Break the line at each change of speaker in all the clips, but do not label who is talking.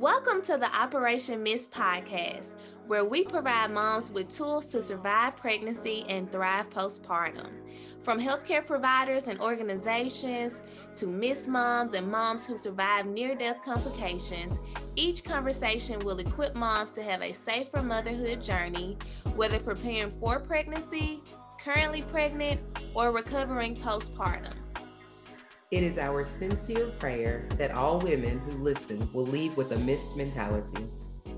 Welcome to the Operation Mist podcast, where we provide moms with tools to survive pregnancy and thrive postpartum. From healthcare providers and organizations to Mist Moms and moms who survive near death complications, each conversation will equip moms to have a safer motherhood journey, whether preparing for pregnancy, currently pregnant, or recovering postpartum.
It is our sincere prayer that all women who listen will leave with a Mist mentality,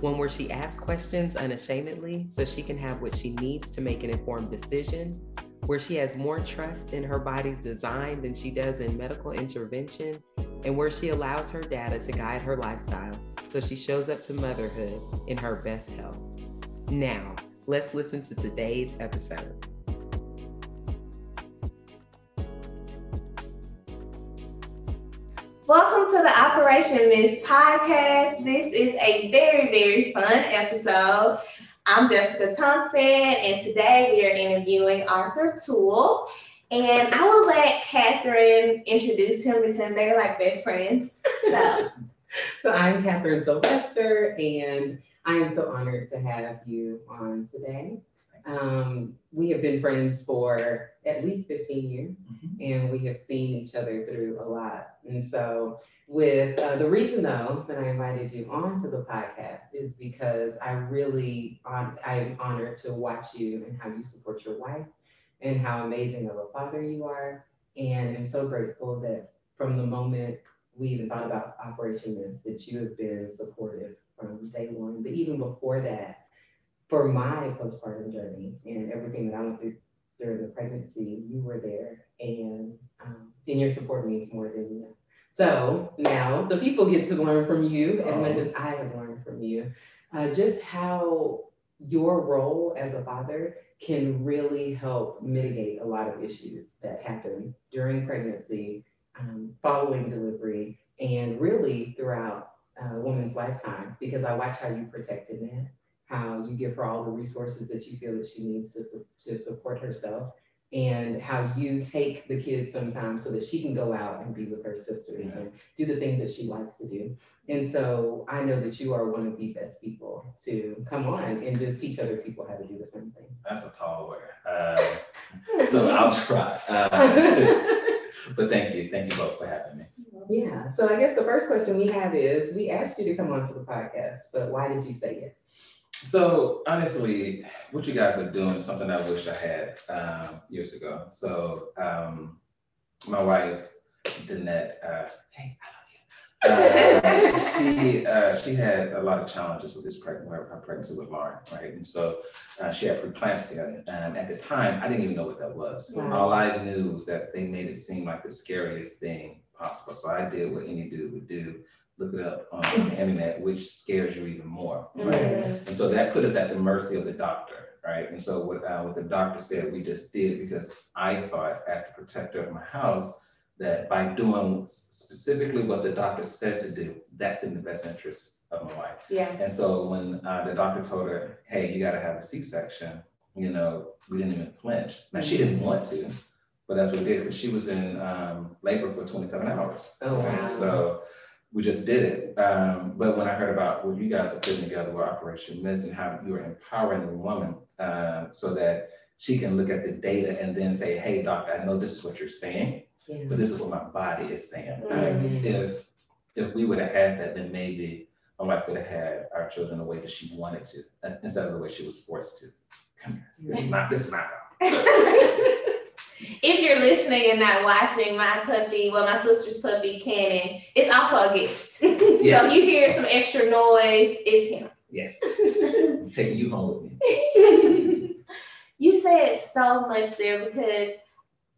one where she asks questions unashamedly so she can have what she needs to make an informed decision, where she has more trust in her body's design than she does in medical intervention, and where she allows her data to guide her lifestyle so she shows up to motherhood in her best health. Now, let's listen to today's episode.
Welcome to the Operation Mist podcast. This is a very, very fun episode. I'm Jessica Thompson, and today we are interviewing Arthur Toole. And I will let Katherine introduce him because they're like best friends. So,
so I'm Katherine Sylvester, and I am so honored to have you on today. Um, we have been friends for at least 15 years, mm-hmm. and we have seen each other through a lot. And so, with uh, the reason though that I invited you onto the podcast is because I really on, I'm honored to watch you and how you support your wife and how amazing of a father you are. And I'm so grateful that from the moment we even thought about Operation Mist, that you have been supportive from day one. But even before that, for my postpartum journey and everything that I went through during the pregnancy, you were there, and um, and your support means more than you know. So now the people get to learn from you as much as I have learned from you, uh, just how your role as a father can really help mitigate a lot of issues that happen during pregnancy, um, following delivery, and really throughout a woman's lifetime. Because I watch how you protected that how you give her all the resources that you feel that she needs to, to support herself and how you take the kids sometimes so that she can go out and be with her sisters yeah. and do the things that she likes to do. And so I know that you are one of the best people to come on and just teach other people how to do the same thing.
That's a tall order. Uh, so I'll try. Uh, but thank you. Thank you both for having me.
Yeah. So I guess the first question we have is we asked you to come on to the podcast, but why did you say yes?
So honestly, what you guys are doing is something I wish I had um, years ago. So um, my wife, Danette, uh, hey, I love you. Uh, she uh, she had a lot of challenges with this pregnancy, her pregnancy with Lauren, right? And so uh, she had preeclampsia, and at the time, I didn't even know what that was. Wow. All I knew was that they made it seem like the scariest thing possible. So I did what any dude would do look it up on the internet, which scares you even more, right? Yes. And so that put us at the mercy of the doctor, right? And so what, uh, what the doctor said, we just did because I thought, as the protector of my house, that by doing specifically what the doctor said to do, that's in the best interest of my wife.
Yeah.
And so when uh, the doctor told her, "Hey, you got to have a C-section," you know, we didn't even flinch. Now she didn't want to, but that's what it is. And She was in um, labor for 27 hours.
Oh wow.
So we just did it. Um, but when I heard about what you guys are putting together with Operation Mist and how you're empowering the woman uh, so that she can look at the data and then say, hey, doctor, I know this is what you're saying, yeah. but this is what my body is saying. Mm-hmm. if if we would have had that, then maybe my wife would have had our children the way that she wanted to, instead of the way she was forced to. Come here. This is my, this is my
if you're listening and not watching my puppy, well, my sister's puppy, Cannon, it's also a guest. Yes. so you hear some extra noise, it's him.
Yes. I'm taking you home with me.
you said so much there because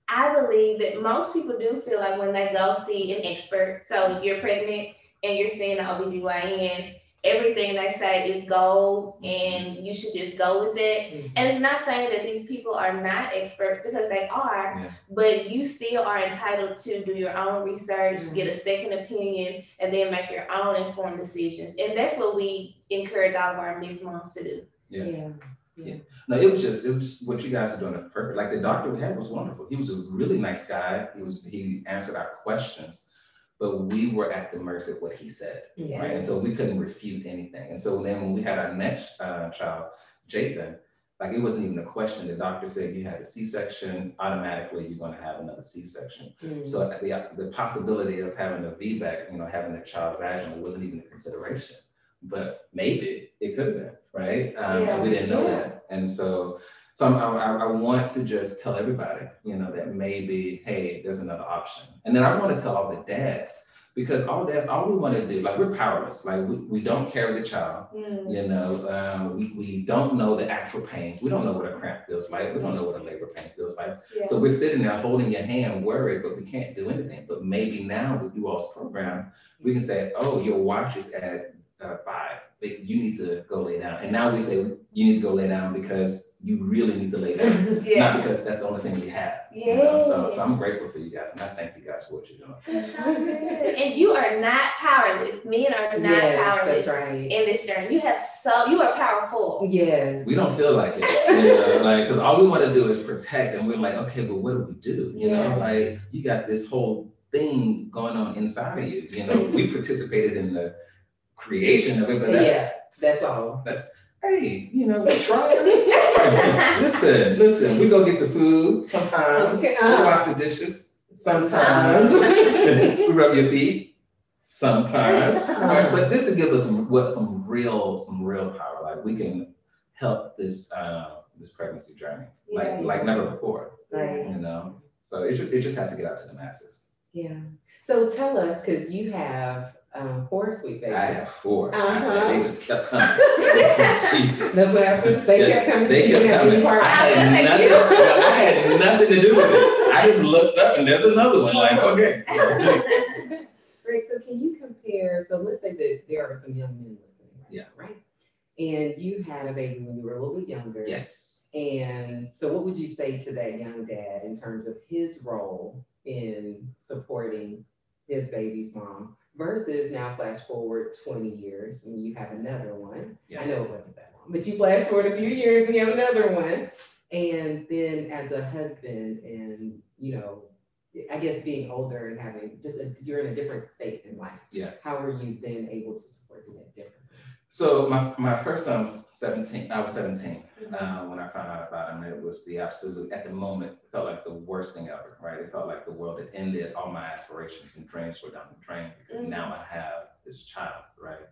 I believe that most people do feel like when they go see an expert, so you're pregnant and you're seeing an OBGYN, everything they say is gold and you should just go with it. Mm-hmm. And it's not saying that these people are not experts because they are, yeah. but you still are entitled to do your own research, mm-hmm. get a second opinion, and then make your own informed decisions. And that's what we encourage all of our Mist Moms to do.
Yeah. yeah. Yeah. No, it was just it was just what you guys are doing is perfect. Like the doctor we had was wonderful. He was a really nice guy. He was he answered our questions but we were at the mercy of what he said,
Yeah.
right? And so we couldn't refute anything. And so then when we had our next uh, child, Jathan, like it wasn't even a question. The doctor said you had a C-section, automatically you're going to have another C-section.
Mm.
So the, the possibility of having a VBAC, you know, having a child vaginally wasn't even a consideration. But maybe it could have been, right? Um, and we didn't know
Yeah.
that. And so, so I'm, I, I want to just tell everybody, you know, that maybe, hey, there's another option. And then I want to tell all the dads, because all dads, all we want to do, like we're powerless, like we, we don't carry the child,
Mm.
you know, um, we, we don't know the actual pains. We don't know what a cramp feels like. We don't know what a labor pain feels like.
Yeah.
So we're sitting there holding your hand, worried, but we can't do anything. But maybe now with you all's program, we can say, oh, your watch is at uh, five, but you need to go lay down. And now we say, you need to go lay down because you really need to lay down,
Yeah.
not because that's the only thing we have. you know? So, so I'm grateful for you guys, and I thank you guys for what you're doing.
So. And you are not powerless. Men are not
Yes,
powerless
that's right.
in this journey. You have so you are powerful.
Yes.
We don't feel like it, you know, like, because all we want to do is protect, and we're like, okay, but what do we do? You
Yeah.
know, like, you got this whole thing going on inside of you. You know, we participated in the creation of it, but that's,
Yeah, that's all.
Hey, you know, we try. listen, listen, we go get the food sometimes,
Okay,
we
uh-huh.
wash the dishes sometimes, we rub your feet sometimes. Right, but this will give us some what some real some real power. Like we can help this uh, this pregnancy journey like
Yeah.
like never before.
Right.
You know, so it just it just has to get out to the masses.
Yeah. So tell us, because you have um, four sweet babies.
I have four.
Uh-huh.
they just kept coming. Jesus.
That's what happened. They
Yeah,
kept coming.
They
You
kept
didn't have any
coming. I had
I was
nothing.
gonna
I had nothing to do with it. I just looked up and there's another one. Like okay.
Great. So can you compare? So let's say that there are some young men listening. Right
Yeah.
now, Right. And you had a baby when you were a little bit younger.
yes.
And so, what would you say to that young dad in terms of his role in supporting his baby's mom versus now flash forward 20 years and you have another one? I know it wasn't that long, but you flash forward a few years and you have another one. And then as a husband and, you know, I guess being older and having just a, you're in a different state in life.
Yeah.
How are you then able to support them differently?
So my, my first son was 17. I was 17
Mhm.
uh, when I found out about him. It was the absolute, at the moment, it felt like the worst thing ever, right? It felt like the world had ended. All my aspirations and dreams were down the drain because
Mhm.
now I have this child, right?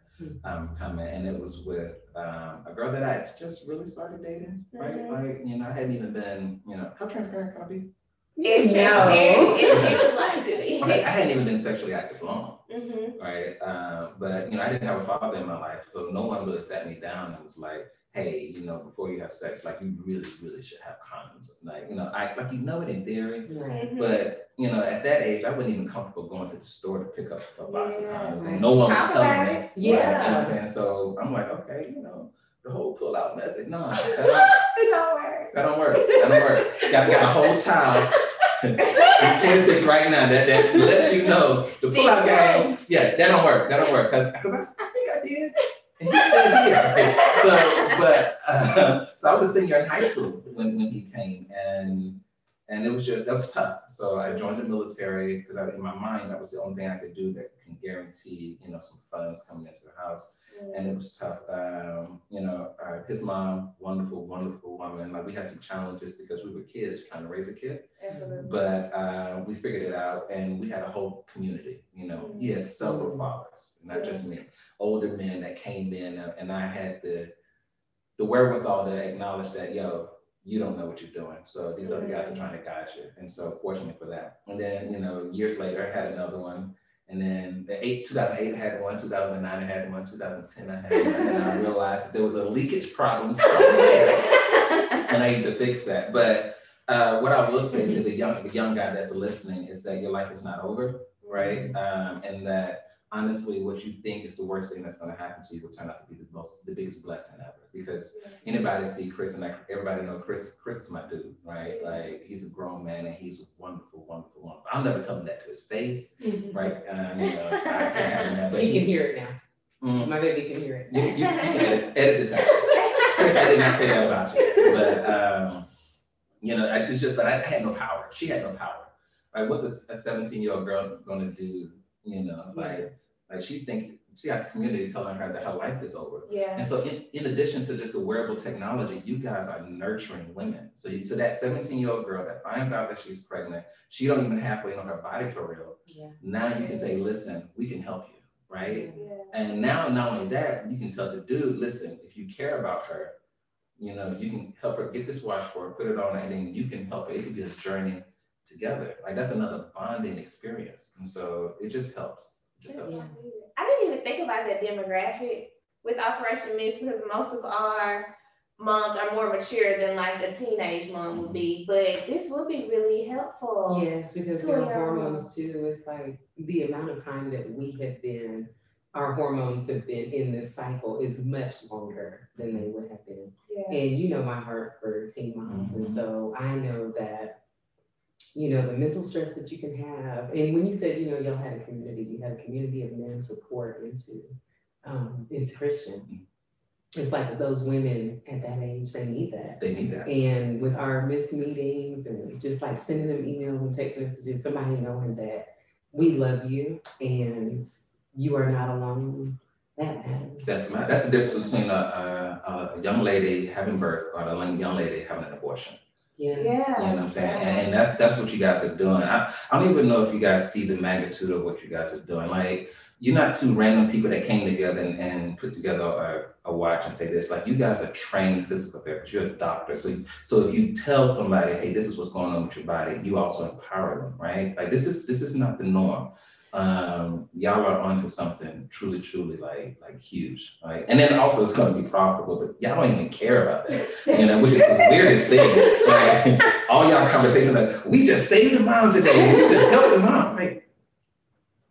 Um, coming, and it was with um, a girl that I had just really started dating, right?
Mhm.
Like, you know, I hadn't even been, you know, how transparent can I be?
It's
No.
transparent if you to be.
Okay, I hadn't even been sexually active long.
Mhm.
right? Um, but you know, I didn't have a father in my life, so no one really sat me down and was like, "Hey, you know, before you have sex, like you really, really should have condoms." Like, you know, I like you know it in theory,
Right.
Mhm.
but you know, at that age, I wasn't even comfortable going to the store to pick up a box of condoms, and no one was
Talk
telling me.
it.
Right, you know what
Yeah.
I'm saying? So I'm like, okay, you know, the whole pull-out method, no, that don't,
work.
that don't work. That don't work. Got, got a whole child. It's 26 right now. That that lets you know the pull-out game. Yeah, that don't work. That don't work. Cause I, I think I did. And he's still here. So, but uh, so I was a senior in high school when, when he came, and and it was just that was tough. So I joined the military because in my mind that was the only thing I could do that can guarantee you know some funds coming into the house and it was tough. Um, you know, uh, his mom, wonderful, wonderful woman. Like we had some challenges because we were kids trying to raise a kid,
Absolutely.
but uh, we figured it out, and we had a whole community. You know, he has several fathers, not just me, older men that came in, and I had the the wherewithal to acknowledge that, yo, you don't know what you're doing. So these other guys are trying to guide you, and so fortunately for that. And then you know, years later, I had another one. And then the eight, 2008 I had one, 2009 I had one, 2010 I had one, and I realized there was a leakage problem somewhere, and I need to fix that. But uh, what I will say to the young, the young guy that's listening is that your life is not over, right? Um, and that honestly, what you think is the worst thing that's going to happen to you will turn out to be the most, the biggest blessing ever. Because anybody see Chris and I, everybody know Chris. Chris is my dude, right? Like he's a grown man and he's wonderful, wonderful, wonderful. I'll never tell him that to his face, right? Um, you know, I can't have him that, but
You can hear it now.
Mm,
My baby can hear it.
you, you, you can edit, this out. Chris, I did not say that about you, but um, you know, I, it's just, but I had no power. She had no power. Right? What's a, a 17 year old girl gonna do You know, like like she think she got community mm-hmm. telling her that her life is over.
Yeah.
And so in, in addition to just the wearable technology, you guys are nurturing women. So you, so that 17 year old girl that finds out that she's pregnant, she don't even halfway know her body for real.
Yeah.
Now you can say, listen, we can help you, right?
Yeah.
And now not only that, you can tell the dude, listen, if you care about her, you know, you can help her get this watch for her, put it on, and then you can help her. It could be a journey together. Like that's another bonding experience. And so it just helps. It just helps.
I didn't even think about that demographic with Operation Mist because most of our moms are more mature than like a teenage mom would be. But this will be really helpful.
Yes, because
To
your
your
hormones too, it's like the amount of time that we have been, our hormones have been in this cycle is much longer than they would have been.
Yeah.
And you know my heart for teen moms, and
Mhm.
so I know that, you know, the mental stress that you can have, and when you said, you know, y'all had a community, you had a community of men to pour into, um, into Christian. It's like those women at that age, they need that.
They need that.
And with our Mist meetings and just like sending them emails and text messages, somebody knowing that we love you and you are not alone, that matters.
That's my, that's the difference between a, a, a young lady having birth or a young lady having an abortion.
Yeah.
Yeah.
You know what I'm saying? And, and that's that's what you guys are doing. I, I don't even know if you guys see the magnitude of what you guys are doing. Like you're not two random people that came together and, and put together a, a watch and say this. Like you guys are trained physical therapists. You're a doctor. So so if you tell somebody, hey, this is what's going on with your body, you also empower them, right? Like this is this is not the norm. Um, y'all are onto something truly, truly like like huge. Right. And then also it's gonna be profitable, but y'all don't even care about that you know, which is the weirdest thing. Like, all y'all conversations like, we just saved a mom today. We just helped a mom. Like,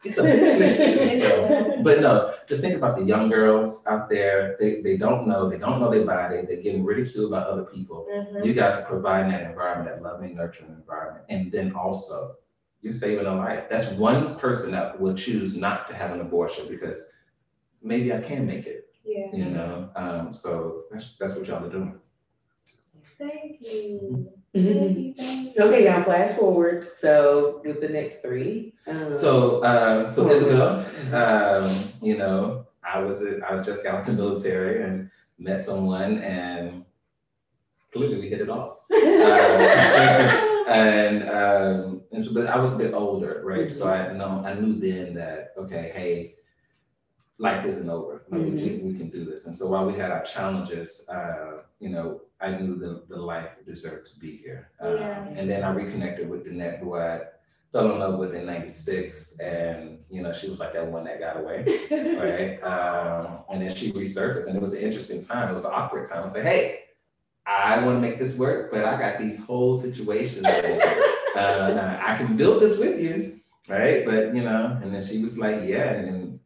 it's a business to. So, but no, just think about the young girls out there. They, they don't know. They don't know their body. They're getting ridiculed by other people.
Mhm.
You guys are providing that environment, that loving, nurturing environment. And then also, you're saving a life. That's one person that will choose not to have an abortion because maybe I can make it,
Yeah.
you know? Um, so that's, that's what y'all are doing.
Thank you.
Mhm.
Thank you. Thank you.
Okay, now flash forward, so with the next three. um,
So, uh, so Isabel, um, you know, I was, I just got out the military and met someone and clearly we hit it off. Uh, and, um, and so- but I was a bit older, right? So I know, I knew then that, okay, hey, life isn't over. Like, we, we- we can do this. And so while we had our challenges, uh, you know, I knew the, the life deserved to be here. Um,
Yeah.
And then I reconnected with Danette, who I fell in love with in '96, and you know, she was like that one that got away, right? Um, and then she resurfaced, and it was an interesting time. It was an awkward time. I was like, hey, I want to make this work, but I got these whole situations. uh, I can build this with you, right? But you know, and then she was like, yeah, and then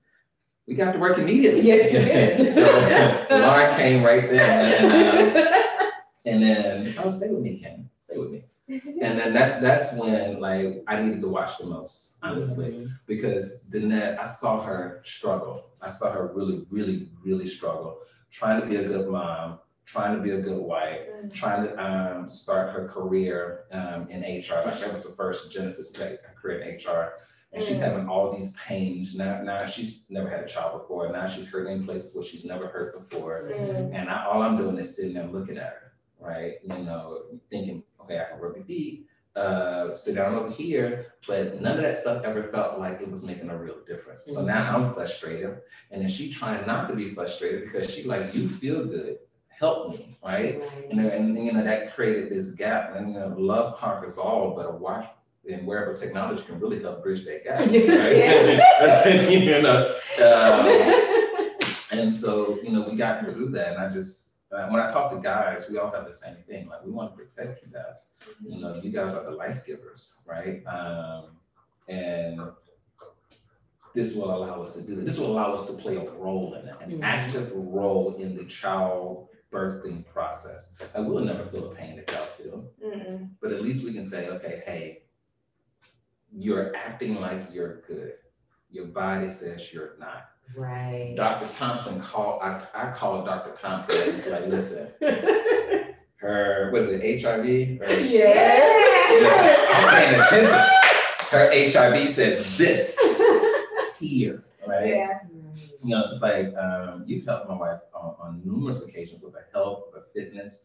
we got to work immediately.
Yes, you did.
so Lauren came right there, and, uh, and then oh, stay with me, Ken, stay with me. And then that's that's when like I needed to watch the most, honestly, because Danette, I saw her struggle. I saw her really, really, really struggle, trying to be a good mom, trying to be a good wife,
Mm.
trying to um, start her career um, in HR. Like that was the first Genesis Tech career in HR. And she's having all these pains. Now, now she's never had a child before. Now she's hurting in places where she's never hurt before.
Mm.
And I, all I'm doing is sitting there looking at her, right? You know, thinking, okay, I can rub your feet, uh, sit down over here, but none of that stuff ever felt like it was making a real difference. So now I'm frustrated, and then she trying not to be frustrated because she like, you feel good, help me, right? And, and you know that created this gap, and you know, love conquers all, but a watch and wearable technology can really help bridge that gap, right? you know, um, and so, you know, we got through that. And I just, uh, when I talk to guys, we all have the same thing. Like, we want to protect you guys. You know, you guys are the life givers, right? Um, and this will allow us to do this. This will allow us to play a role in it, an
Mhm.
active role in the child birthing process. I will never feel the pain that y'all feel,
Mm-mm.
but at least we can say, okay, hey, you're acting like you're good. Your body says you're not.
Right.
Dr. Thompson called, I, I called Dr. Thompson and was like, listen, her, was it HRV? Or-
Yeah.
Listen, I'm paying attention. Her HRV says this. here, right?
Yeah.
You know, it's like um, you've helped my wife on, on numerous occasions with her health, her fitness.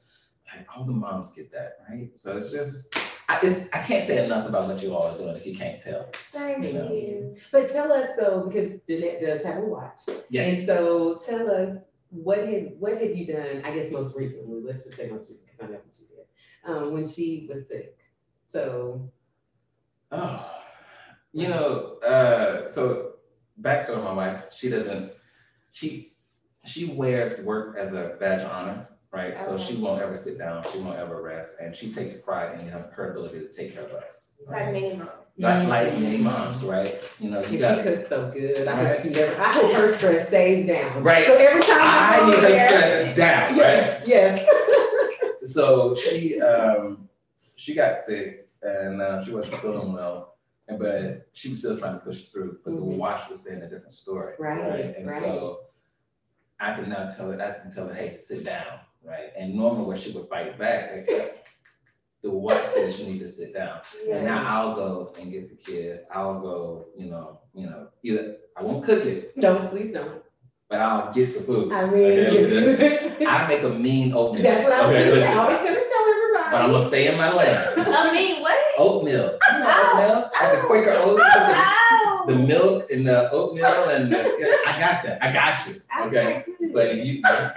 Like all the moms get that, right? So it's just, I, it's, I can't say enough about what you all are doing if you can't tell.
Thank
Yeah.
you.
But tell us, so, because Danette does have a watch. Yes. And so tell us, what have, what have you done, I guess most recently, let's just say most recently, because I know what you did, um, when she was sick. So,
Oh, you know, uh, so backstory on my wife, she doesn't, she, she wears work as a badge of honor, right? So she won't ever sit down, she won't ever rest, and she takes pride in her, her ability to take care of us.
Like
right?
many moms.
Like, like many moms, right? You know,
and
you
she cooks so good, I hope she never, I hope her stress stays down.
Right.
So every time.
I
go
need her
there-
stress down, right?
Yes, yes.
So she, um, she got sick and uh, she wasn't feeling well, and but she was still trying to push through. But the
Mhm.
watch was saying a different story,
Right, right?
And
right.
so I can now tell her, I can tell her, hey, sit down, right? And normally where she would fight back, like, the watch said she need to sit down.
Yeah.
And now I'll go and get the kids. I'll go, you know, you know, either I won't cook it,
Don't, please don't.
but I'll get the food.
I mean.
Okay, I make a mean oatmeal.
That's what I was
Okay,
gonna. I was gonna tell everybody.
But I'm gonna stay in my lane.
I mean, what?
Oatmeal. Oatmeal? Like the Quaker oats,
Oh.
the, the milk and the oatmeal and the, yeah, I got that. I got you. Okay. But if you don't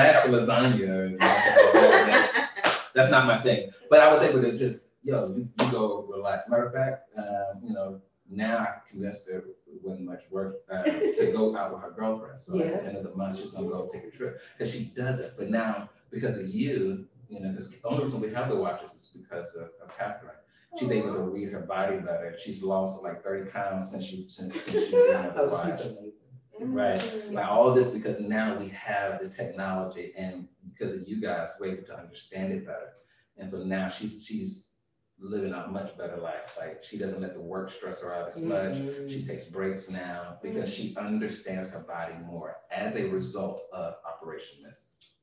ask for lasagna. That's, that's not my thing. But I was able to just, yo, you, you go relax. Matter of fact, um, you know, now I convinced her it wasn't much work uh, to go out with her girlfriend. So at the end of the month, she's gonna go take a trip because she does it. But now because of you, you know, because the only reason we have the watches is because of, of Katherine. She's able to read her body better. She's lost like thirty pounds since she since, since she got the
Oh,
watch.
she's amazing.
Right. Like all this because now we have the technology and because of you guys, we're able to understand it better. And so now she's she's living a much better life. Like she doesn't let the work stress her out as much.
Mhm.
She takes breaks now because she understands her body more as a result of Operation Mist.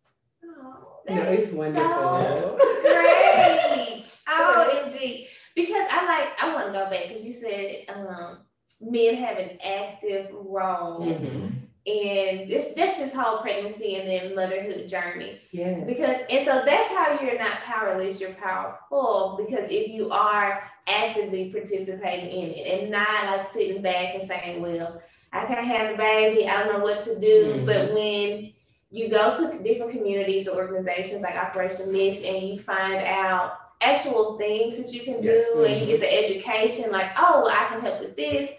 Oh,
No,
that
it's wonderful.
so Great. OMG. Because I like, I want to go back because you said um, men have an active role
Mhm.
in this, just this whole pregnancy and then motherhood journey.
Yeah.
Because and so that's how you're not powerless, you're powerful. Because if you are actively participating in it and not like sitting back and saying, Well, I can't have the baby, I don't know what to do.
Mhm.
But when you go to different communities or organizations like Operation Mist and you find out actual things that you can
Yes.
do and you get the education, like, oh, I can help with this.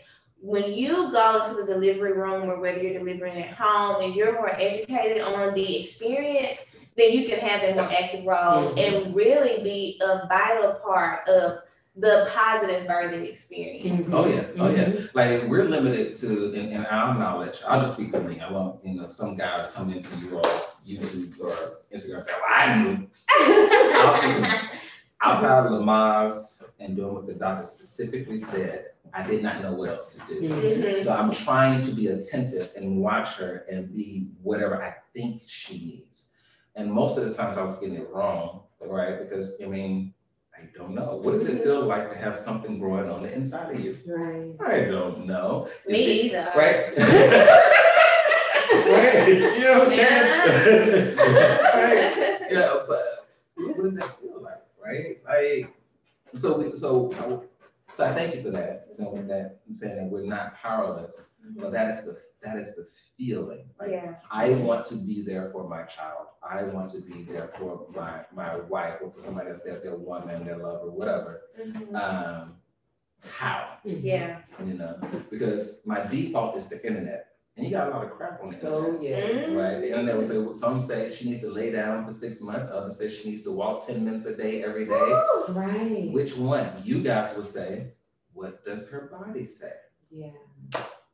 When you go to the delivery room or whether you're delivering at home and you're more educated on the experience, then you can have a more active role
Mhm.
and really be a vital part of the positive birthing experience.
Mhm.
Oh, yeah. Oh, yeah.
Mhm.
Like we're limited to in, in our knowledge. I'll just speak for me. I won't, you know, some guy would come into you all's YouTube or Instagram and say, well, I knew. I'll speak for me. Outside of Lamaze and doing what the doctor specifically said, I did not know what else to do.
Mhm.
Mhm.
So I'm trying to be attentive and watch her and be whatever I think she needs. And most of the times I was getting it wrong, right? Because I mean, I don't know. What does it feel like to have something growing on the inside of you?
Right.
I don't know. You
Me
see-
either.
Right? right. You know what I'm saying? right. Yeah, but what does that feel like, right? Like, so we, so, I- so I thank you for that, saying that, saying that we're not powerless, but that is the, that is the feeling. Like,
Yeah.
I want to be there for my child. I want to be there for my, my wife or for somebody else, their, their woman, their lover, whatever.
Mhm.
Um, how.
Yeah.
you know, because my default is the internet. And you got a lot of crap on the internet.
Oh, yes.
Mm.
Right, the internet will say, some say she needs to lay down for six months, others say she needs to walk ten minutes a day every day.
Woo!
Right.
Which one? You guys will say, what does her body say?
Yeah.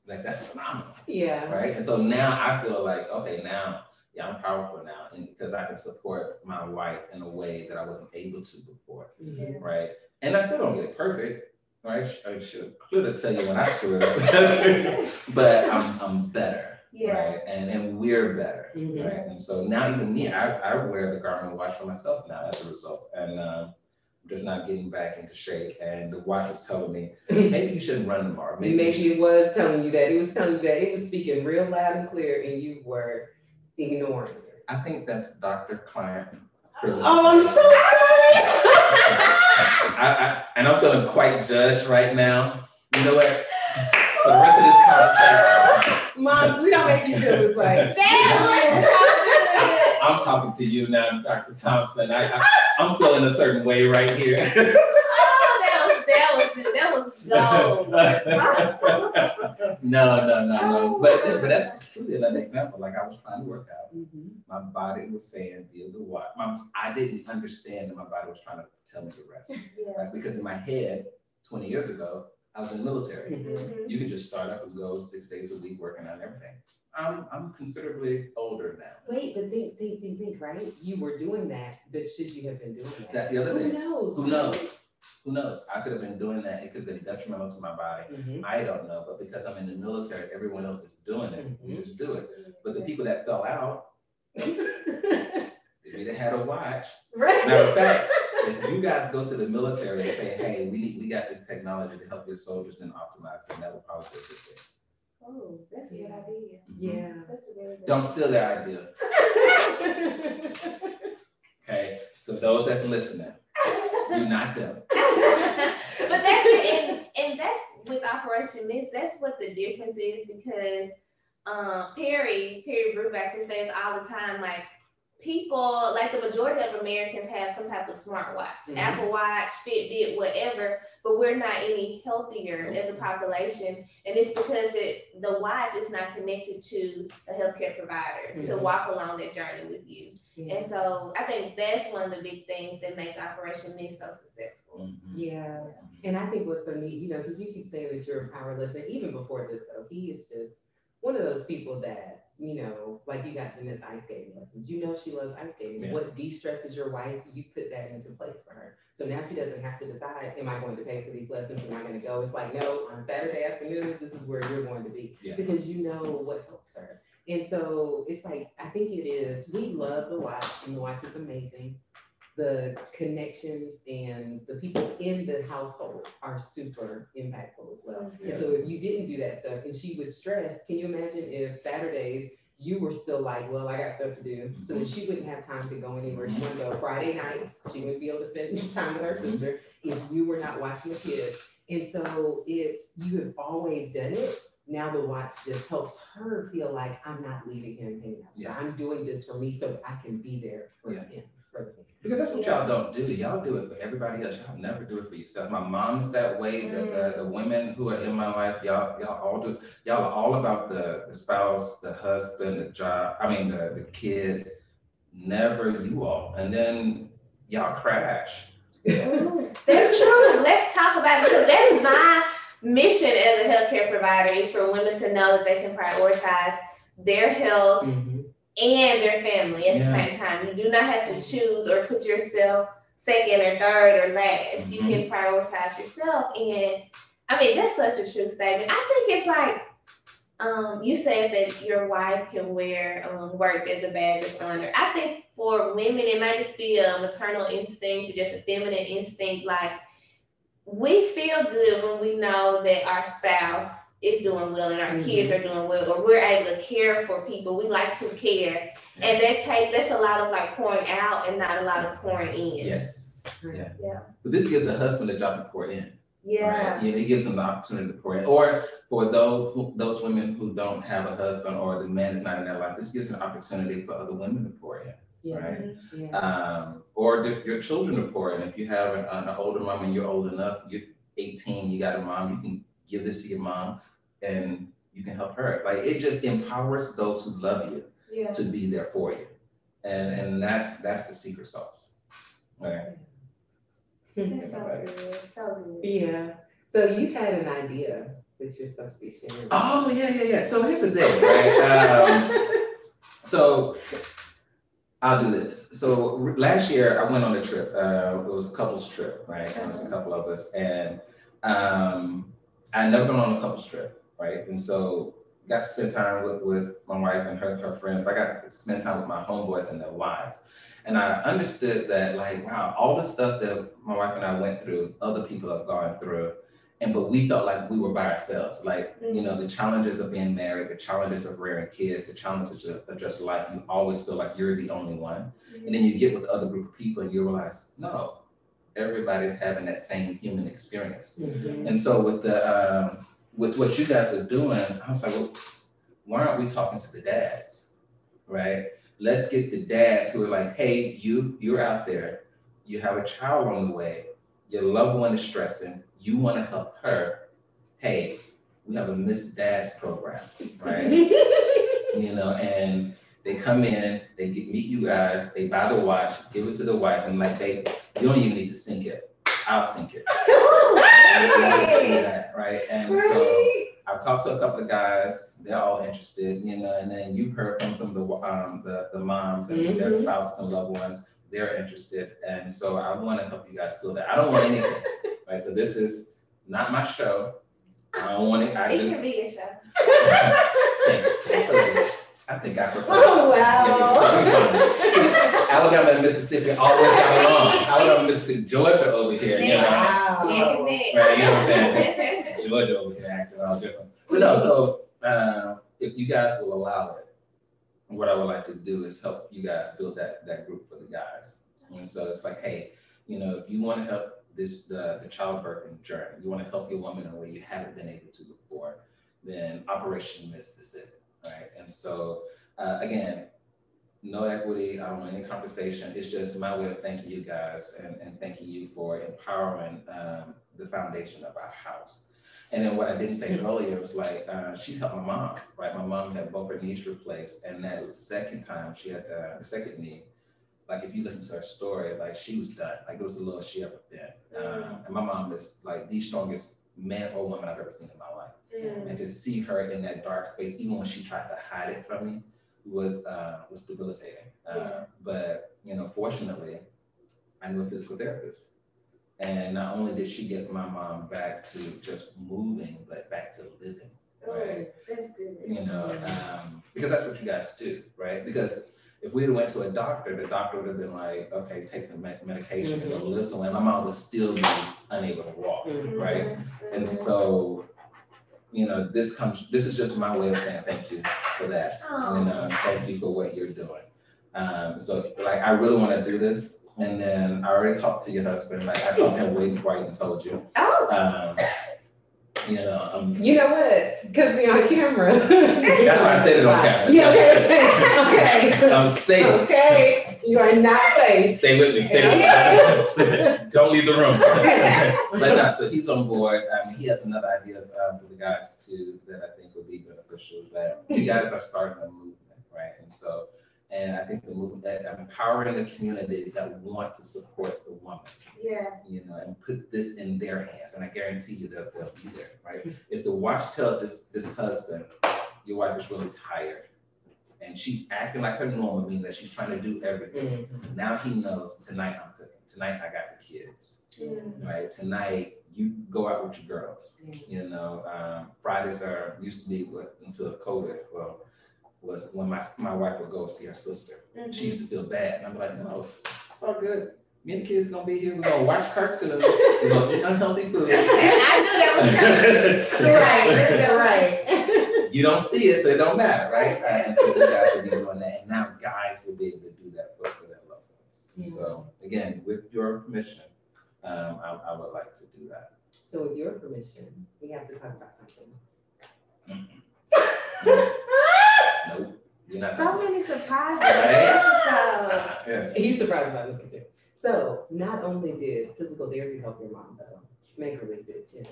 Like, that's phenomenal,
Yeah.
right? And so now I feel like, okay, now, yeah, I'm powerful now, and because I can support my wife in a way that I wasn't able to before, right? And I still don't get it perfect, right? I should clearly tell you when I screwed up, but I'm, I'm better.
Yeah.
Right, and and we're better,
Mhm.
right? And so now even me, I, I wear the Garmin watch for myself now as a result. And um, just not getting back into shape. And the watch was telling me, maybe you shouldn't run tomorrow. Maybe,
Maybe
you
it was telling you that. It was telling you that. It was speaking real loud and clear and you were ignoring it.
I think that's doctor client privilege.
Oh, I'm so sorry.
I, I, and I'm feeling quite judged right now. You know what? For the rest of this conversation,
Moms, we don't make you feel this way.
I'm talking to you now, Dr. Thompson. I, I, I'm feeling a certain way right here.
oh, gold.
no, no, no, no. But but that's truly an example. Like I was trying to work out.
Mhm.
My body was saying, "Feel the what." My, I didn't understand that my body was trying to tell me to rest.
Yeah.
Because in my head, 20 years ago, I was in the military.
Mhm.
Mhm.
You could just start up and go six days a week working on everything. I'm I'm considerably older now.
Wait, but think, think, think, think, right? You were doing that, but should you have been doing that?
That's the other
Who
thing.
Who knows?
Who knows? Who knows? I could have been doing that. It could have been detrimental to my body.
Mhm.
I don't know, but because I'm in the military, everyone else is doing it. We
Mhm.
just do it. But the people that fell out, they either had a watch.
Right.
Matter of fact, if you guys go to the military and say, "Hey, we need, we got this technology to help your soldiers then optimize them," that would probably be a good thing.
Oh, that's a good idea.
Yeah.
That's a very good. Idea.
Don't steal their idea. Okay, so those that's listening, you're not them.
but that's and and that's with Operation Mist. That's what the difference is because um, Perry Perry Brubaker says all the time like people like the majority of Americans have some type of smartwatch,
Mhm.
Apple Watch, Fitbit, whatever, but we're not any healthier as a population, and it's because it the watch is not connected to a healthcare provider to walk along that journey with you.
Yeah.
And so I think that's one of the big things that makes Operation Mist so successful.
Mhm.
Yeah. And I think what's so neat, you know, because you keep saying that you're powerless, and even before this, though, he is just one of those people that, you know, like you got Jeanette ice skating lessons. You know she loves ice skating.
Yeah.
What de-stresses your wife, you put that into place for her. So now she doesn't have to decide, am I going to pay for these lessons? Am I going to go? It's like, no, on Saturday afternoons, this is where you're going to be.
Yeah.
Because you know what helps her. And so it's like, I think it is, we love the watch, and the watch is amazing the connections and the people in the household are super impactful as well. And so if you didn't do that stuff and she was stressed, can you imagine if Saturdays you were still like, well, I got stuff to do. So then mm-hmm. she wouldn't have time to go anywhere. She wouldn't mm-hmm. go Friday nights. She wouldn't be able to spend time with her mm-hmm. sister if you were not watching the kids. And so it's, you have always done it. Now the watch just helps her feel like I'm not leaving him hanging out. So
Yeah.
I'm doing this for me so I can be there for
Yeah.
him. For him.
Because that's what y'all don't do. Y'all do it for everybody else. Y'all never do it for yourself. My mom's that way. The, the, the women who are in my life, y'all, y'all all do. Y'all are all about the, the spouse, the husband, the job. I mean, the, the kids. Never you all. And then y'all crash.
That's true. Let's talk about it because that's my mission as a healthcare provider is for women to know that they can prioritize their health
Mhm.
And their family at the same time. You do not have to choose or put yourself second or third or last. You can prioritize yourself. And I mean, that's such a true statement. I think it's like um, you said that your wife can wear um, work as a badge of honor. I think for women, it might just be a maternal instinct or just a feminine instinct. Like we feel good when we know that our spouse is doing well and our kids are doing well, or we're able to care for people. We like to care, and that takes that's a lot of like pouring out and not a lot of pouring in.
Yes. Yeah.
Yeah.
But this gives the husband a job to pour in.
Yeah.
Right? You know, it gives them the opportunity to pour in. Or for those those women who don't have a husband or the man is not in their life, this gives an opportunity for other women to pour in.
Yeah.
Right.
Yeah.
Um, or the, your children to pour in. If you have an, an older mom and you're old enough, you're 18, you got a mom, you can give this to your mom and you can help her. Like it just empowers those who love you
Yeah.
to be there for you. And and that's that's the secret sauce. Right.
That's so good. So good.
Yeah. So you had an idea that you're supposed to be sharing.
Oh yeah, yeah, yeah. So here's the thing, right? Um, so I'll do this. So r- last year I went on a trip. Uh, it was a couples trip, right? It was a couple of us, and um, I never been on a couples trip, right? And so got to spend time with, with my wife and her, her friends. But I got to spend time with my homeboys and their wives. And I understood that, like, wow, all the stuff that my wife and I went through, other people have gone through. And but we felt like we were by ourselves. Like, you know, the challenges of being married, the challenges of rearing kids, the challenges of, of just life, you always feel like you're the only one. And then you get with other group of people and you realize, no, everybody's having that same human experience.
Mhm.
And so with the um, with what you guys are doing, I was like, well, why aren't we talking to the dads, right? Let's get the dads who are like, hey, you you're out there, you have a child on the way, your loved one is stressing, you want to help her. Hey, we have a Mist Dads program, right? you know, and they come in, they get meet you guys, they buy the watch, give it to the wife, and like they, you don't even need to sync it. I'll sync it.
Right.
Right, and so I've talked to a couple of guys, they're all interested, you know, and then you've heard from some of the, um, the, the moms and their
Mhm.
spouses and loved ones, they're interested, and so I wanna help you guys feel that, I don't want anything, right, so this is not my show. I don't want it, I
It can be a show.
I. I think I prefer.
Oh,
wow. Alabama and Mississippi always got along. Alabama, Mississippi, Georgia over here, you know.
Wow.
Connect.
Right, you know what I'm saying? Georgia over here acting all different. So no, so uh, if you guys will allow it, what I would like to do is help you guys build that that group for the guys. And so it's like, hey, you know, if you want to help this the the childbirthing journey, you want to help your woman in a way you haven't been able to before, then Operation Mississippi, right? And so uh, again, no equity, I don't want any compensation. It's just my way of thanking you guys and, and thanking you for empowering um, the foundation of our house. And then what I didn't say earlier was like, uh, she's helped my mom, right? My mom had both her knees replaced. And that second time she had uh, the second knee, like if you listen to her story, like she was done. Like it was the lowest she ever been. Um, and my mom is like the strongest man or woman I've ever seen in my life.
Mm.
And to see her in that dark space, even when she tried to hide it from me, was uh, was debilitating. Uh, but you know, fortunately, I knew a physical therapist, and not only did she get my mom back to just moving, but back to living.
Oh, that's good.
You know, um, because that's what you guys do, right? Because if we went to a doctor, the doctor would have been like, okay, take some med- medication and it'll live somewhere. My mom would still be unable to walk
Mhm.
right?
Mhm.
And so, you know, this comes, this is just my way of saying thank you for that. And uh, thank you for what you're doing. Um, so like, I really want to do this. And then I already talked to your husband, like I talked to him way before I even told you.
oh,
Um, you know, um,
You know what? Because we on camera.
That's why I said it on camera.
Yeah, okay, okay.
I'm safe.
Okay, you are not safe.
Stay with me, stay with me. Don't leave the room. But no, so he's on board. Um, he has another idea um, for the guys too that I think would be beneficial. That you guys are starting a movement, right? And so, and I think the movement that empowering the community that want to support the woman,
yeah.
you know, and put this in their hands. And I guarantee you that they'll be there, right? If the watch tells this this husband, your wife is really tired, and she's acting like her normal, meaning that she's trying to do everything.
Mhm.
Now he knows tonight I'm cooking. Tonight I got the kids
Mm.
right? Tonight, you go out with your girls.
Yeah.
You know, um, Fridays are used to be what until COVID. Well, was when my my wife would go see her sister.
Mhm.
She used to feel bad, and I'm like, no, it's all good. Me and the kids gonna be here. We're gonna watch cartoons. We're gonna eat unhealthy food.
I knew that was coming.
Right, right.
you don't see it, so it don't matter, right? And so you guys will be doing that, and now guys will be able to do that for, for their loved ones.
Yeah.
So again, with your permission, um, I, I would like to do that.
So with your permission, we have to talk about something else.
Nope, you're not.
So many surprises.
Right?
episode.
Yes.
He's surprised by this one too. So not only did physical therapy help your mom though, Megrelief did too.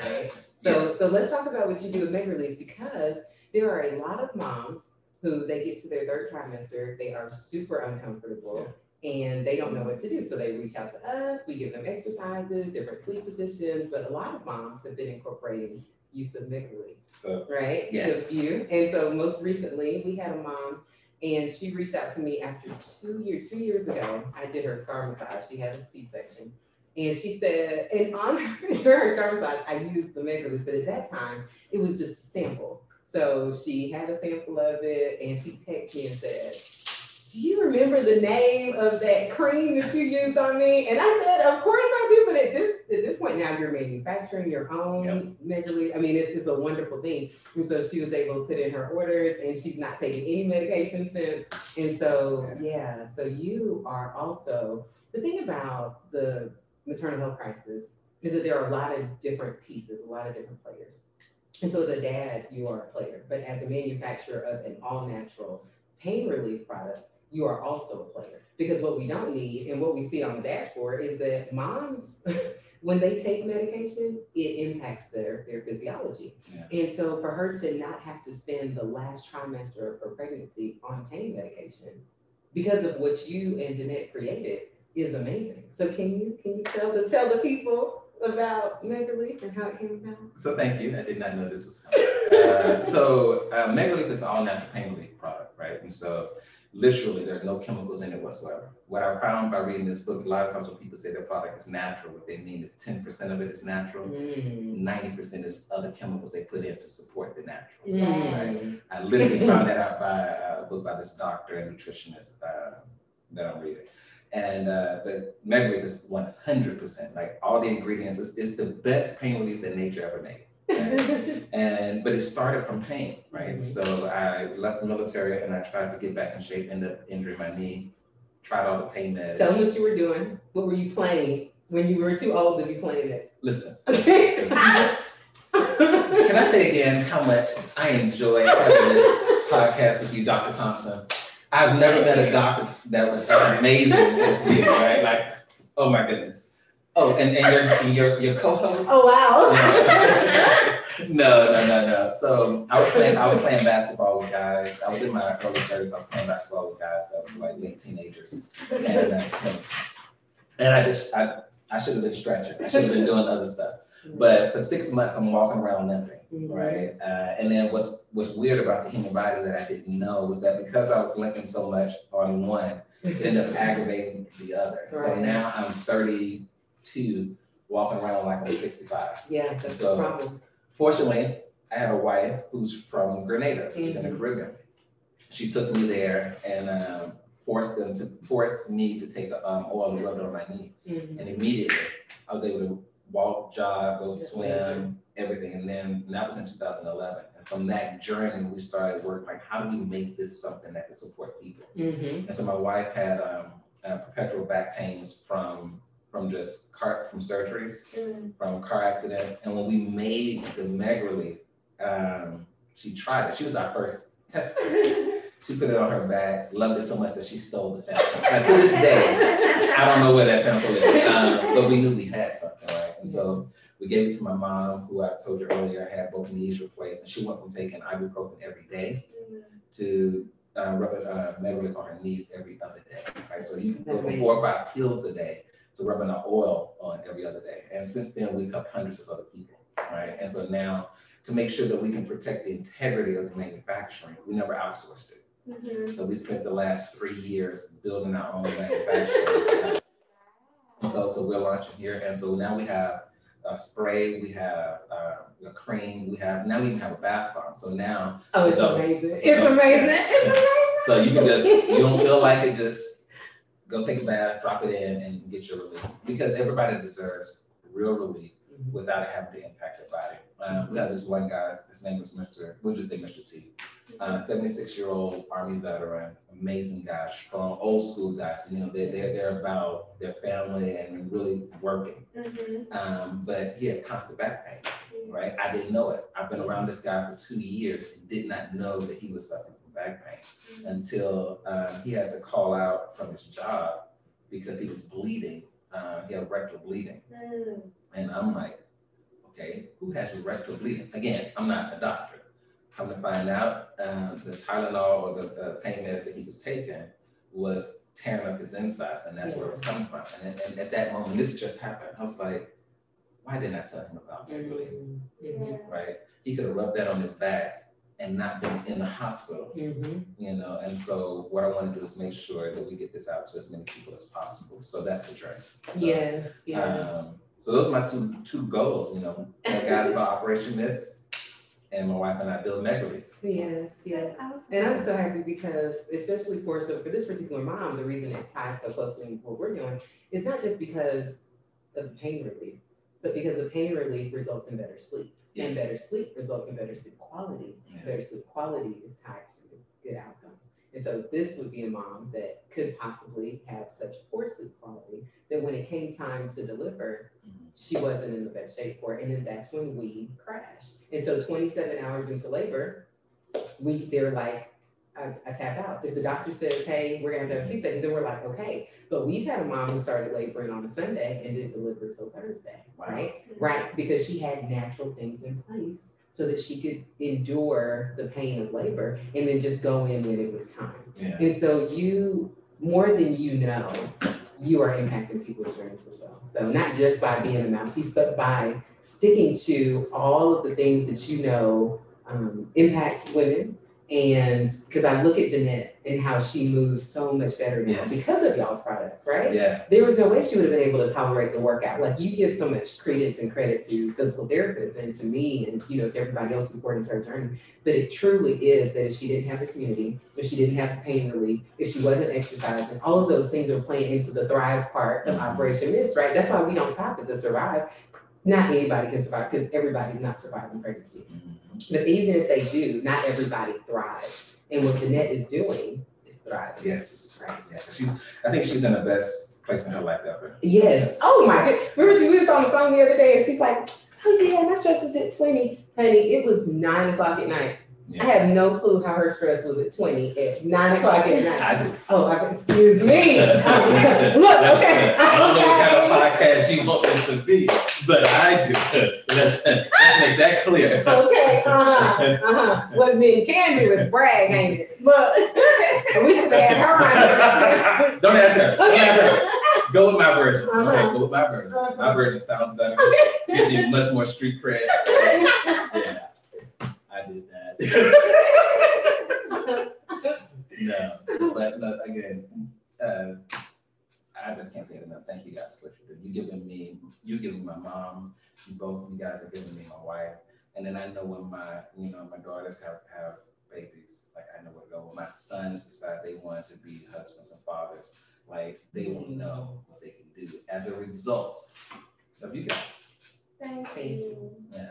Right? So
Yes.
so let's talk about what you do with Megrelief because there are a lot of moms who they get to their third trimester, they are super uncomfortable and they don't know what to do. So they reach out to us, we give them exercises, different sleep positions, but a lot of moms have been incorporating use of Megrelief
So,
right?
Yes.
You. And so most recently, we had a mom, and she reached out to me after two years. Two years ago, I did her scar massage. She had a C-section, and she said, and on her scar massage, I used the Megrelief, but at that time, it was just a sample. So she had a sample of it, and she texted me and said, do you remember the name of that cream that you used on me? And I said, of course I do, but at this, at this point now, you're manufacturing your own Megley. I mean, it's, it's a wonderful thing. And so she was able to put in her orders and she's not taking any medication since. And so, yeah, so you are also, the thing about the maternal health crisis is that there are a lot of different pieces, a lot of different players. And so as a dad, you are a player, but as a manufacturer of an all-natural pain relief product, you are also a player. Because what we don't need and what we see on the dashboard is that moms, when they take medication, it impacts their, their physiology.
Yeah.
And so for her to not have to spend the last trimester of her pregnancy on pain medication because of what you and Danette created is amazing. So can you can you tell the tell the people about Megrelief and how it came about?
So thank you. I did not know this was coming. Uh, so uh, is an all natural pain relief product, right? And so literally there are no chemicals in it whatsoever. What I found by reading this book, a lot of times when people say their product is natural, what they mean is 10% of it is natural.
Mm.
90% is other chemicals they put in to support the natural.
Mm.
I literally found that out by uh, a book by this doctor and nutritionist uh, that I'm reading. And uh, but Megrelief is 100%, like all the ingredients, is, is the best pain relief that nature ever made. And, and but it started from pain, right?
Mhm.
So I left the military and I tried to get back in shape, ended up injuring my knee, tried all the pain meds.
Tell them what you were doing. What were you playing when you were too old to be playing it?
Listen,
Okay.
can I say again how much I enjoy having this podcast with you, Dr. Thompson? I've never met a doctor that was as amazing as you, right? Like, oh my goodness. Oh, and, and your, your, your co-host?
oh wow.
No, no, no, no. So I was playing, I was playing basketball with guys. I was in my early thirties. I was playing basketball with guys that was like late teenagers and uh, twins. And I just, I, I should have been stretching. I should have been doing other stuff. But for six months, I'm walking around limping,
Mhm.
right? Uh, and then what's what's weird about the human body that I didn't know was that because I was limping so much on one, it ended up aggravating the other. So now I'm 32, walking around like I'm 65.
Yeah, that's the
So-
problem.
Fortunately, I have a wife who's from Grenada, which is in the
Mhm.
Caribbean. She took me there and um, forced them to force me to take um, oil and rub on my knee.
Mhm.
And immediately, I was able to walk, jog, go
That's
swim, everything. And then and that was in 2011. And from that journey, we started work like, how do we make this something that can support people?
Mhm.
And so my wife had um, uh, perpetual back pains from from just car from surgeries
Mm.
from car accidents. And when we made the Meg Relief, um, she tried it. She was our first test person. She put it on her back, loved it so much that she stole the sample. Now, to this day, I don't know where that sample is, um, but we knew we had something, right? And so we gave it to my mom, who I told you earlier had both knees replaced, and she went from taking ibuprofen every day to uh, rubbing uh, Meg on her knees every other day, right? So you can go from four or five pills a day to rubbing oil on every other day. And since then, we've helped hundreds of other people, right? And so now, to make sure that we can protect the integrity of the manufacturing, we never outsourced it.
Mhm.
So we spent the last three years building our own manufacturing. And so, so we're launching here, and so now we have a spray, we have uh, a cream, we have now we even have a bath bomb. So now,
Oh, it's
Those-
amazing. It's amazing. It's amazing.
so you can just you don't feel like it, just go take a bath, drop it in, and get your relief because everybody deserves real relief without it having to impact their body. Um, we have this one guy, his name is Mr. We'll just say Mr. T. Uh, 76 year old Army veteran, amazing guy, strong, old school guy. So, You know, they're, they're, they're about their family and really working.
Mhm.
Um, but he had constant back pain, right? I didn't know it. I've been around this guy for two years and did not know that he was suffering back pain until um, he had to call out from his job because he was bleeding. Uh, he had rectal bleeding.
Mm.
And I'm like, okay, who has rectal bleeding? Again, I'm not a doctor. Come to find out, um, the Tylenol or the uh, pain meds that he was taking was tearing up his insides, and that's where it was coming from. And, and at that moment, this just happened. I was like, why didn't I tell him about that?
Mhm. Mhm.
right? He could have rubbed that on his back and not been in the hospital,
Mhm.
you know. And so, what I want to do is make sure that we get this out to as many people as possible. So that's the journey. So,
Yes, yes.
um, so those are my two two goals, you know, tell guys about Operation Mist and my wife and I built Megrelief.
Yes, yes.
Awesome.
And I'm so happy because, especially for so for this particular mom, the reason it ties so closely with what we're doing is not just because of pain relief, but because the pain relief results in better sleep. And better sleep results in better sleep quality.
Yeah.
Better sleep quality is tied to good outcomes. And so this would be a mom that could possibly have such poor sleep quality that when it came time to deliver,
Mhm.
she wasn't in the best shape for it. And then that's when we crashed. And so 27 hours into labor, we they're like, I, I tap out. If the doctor says, hey, we're gonna have to have a C-section, then we're like, okay. But we've had a mom who started laboring on a Sunday and didn't deliver till Thursday,
Wow.
right? Right, because she had natural things in place so that she could endure the pain of labor and then just go in when it was time.
Yeah.
And so you, more than you know, you are impacting people's journeys as well. So not just by being a mouthpiece, but by sticking to all of the things that you know um, impact women. And because I look at Danette and how she moves so much better now
Yes.
because of y'all's products, right?
Yeah.
There was no way she would have been able to tolerate the workout. Like you give so much credence and credit to physical therapists and to me and you know to everybody else reporting to her journey. But it truly is that if she didn't have the community, if she didn't have pain relief, if she wasn't exercising, all of those things are playing into the thrive part of
Mhm.
Operation Mist, right? That's why we don't stop at the survive. Not anybody can survive because everybody's not surviving pregnancy.
Mhm.
But even if they do, not everybody thrives. And what Danette is doing is thriving.
Yes.
Right.
Yeah. She's. I think she's in the best place in her life ever.
Yes. Oh my god. Remember she was on the phone the other day and she's like, oh yeah, my stress is at 20. Honey, it was nine o'clock at night.
Yeah.
I have no clue how her stress was at 20 at nine o'clock at night.
I do.
Oh, I- excuse me. Look, okay.
I don't know what kind of podcast you want this to be, but I do. Listen, let's make that clear.
Okay, uh-huh, uh-huh. What men can do is brag, ain't it? Look, we should have had her on here.
Don't ask her. Don't ask her. Go with my version. Okay,
Uh-huh.
go with my version. My
Uh-huh.
version sounds better. Gives you much more street cred. Yeah, I did that. No, but no, again, uh, I just can't say it enough. Thank you guys for what you do. You giving me, you giving my mom, you both, you guys are giving me my wife, and then I know when my, you know, my daughters have have babies, like I know where to go. When my sons decide they want to be husbands and fathers, like they will know what they can do as a result of you guys.
Thank
Thank
you.
Yeah.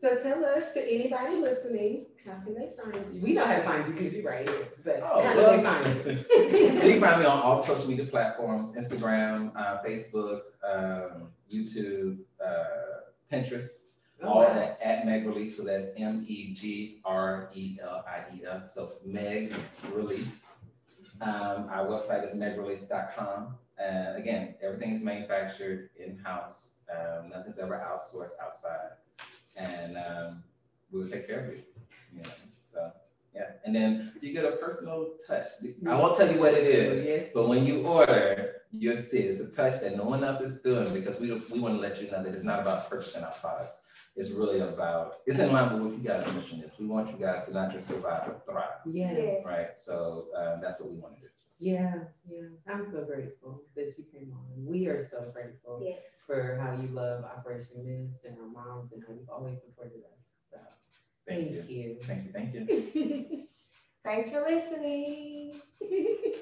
So tell us to anybody listening, how can they find you? We know how to find you because you're right here, but
Oh,
how do
well.
they find you?
So you can find me on all the social media platforms, Instagram, uh, Facebook, um, YouTube, uh, Pinterest,
Oh,
all
wow.
at, at Meg Relief. So that's M E G R E L I E F. So Meg Relief. Um, our website is megrelief.com. And again, everything is manufactured in-house. Um, nothing's ever outsourced outside. And um, we will take care of you. You know, so yeah. And then you get a personal touch. I won't tell you what it is.
Yes.
But when you order, you'll see it's a touch that no one else is doing because we we want to let you know that it's not about purchasing our products. It's really about it's in line with what you guys' mission is. We want you guys to not just survive but thrive,
Yes.
right? So um, that's what we want to do.
Yeah, yeah. I'm so grateful that you came on. We are so grateful
Yes.
for how you love Operation Mist and our moms and how you've always supported us. So
Thank you.
thank you.
Thank you. Thank you.
Thanks for listening.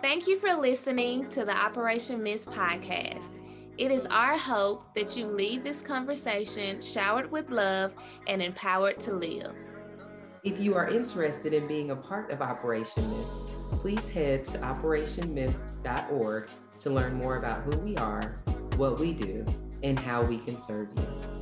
Thank you for listening to the Operation Mist podcast. It is our hope that you leave this conversation showered with love and empowered to live.
If you are interested in being a part of Operation Mist, please head to operationmist.org to learn more about who we are, what we do, and how we can serve you.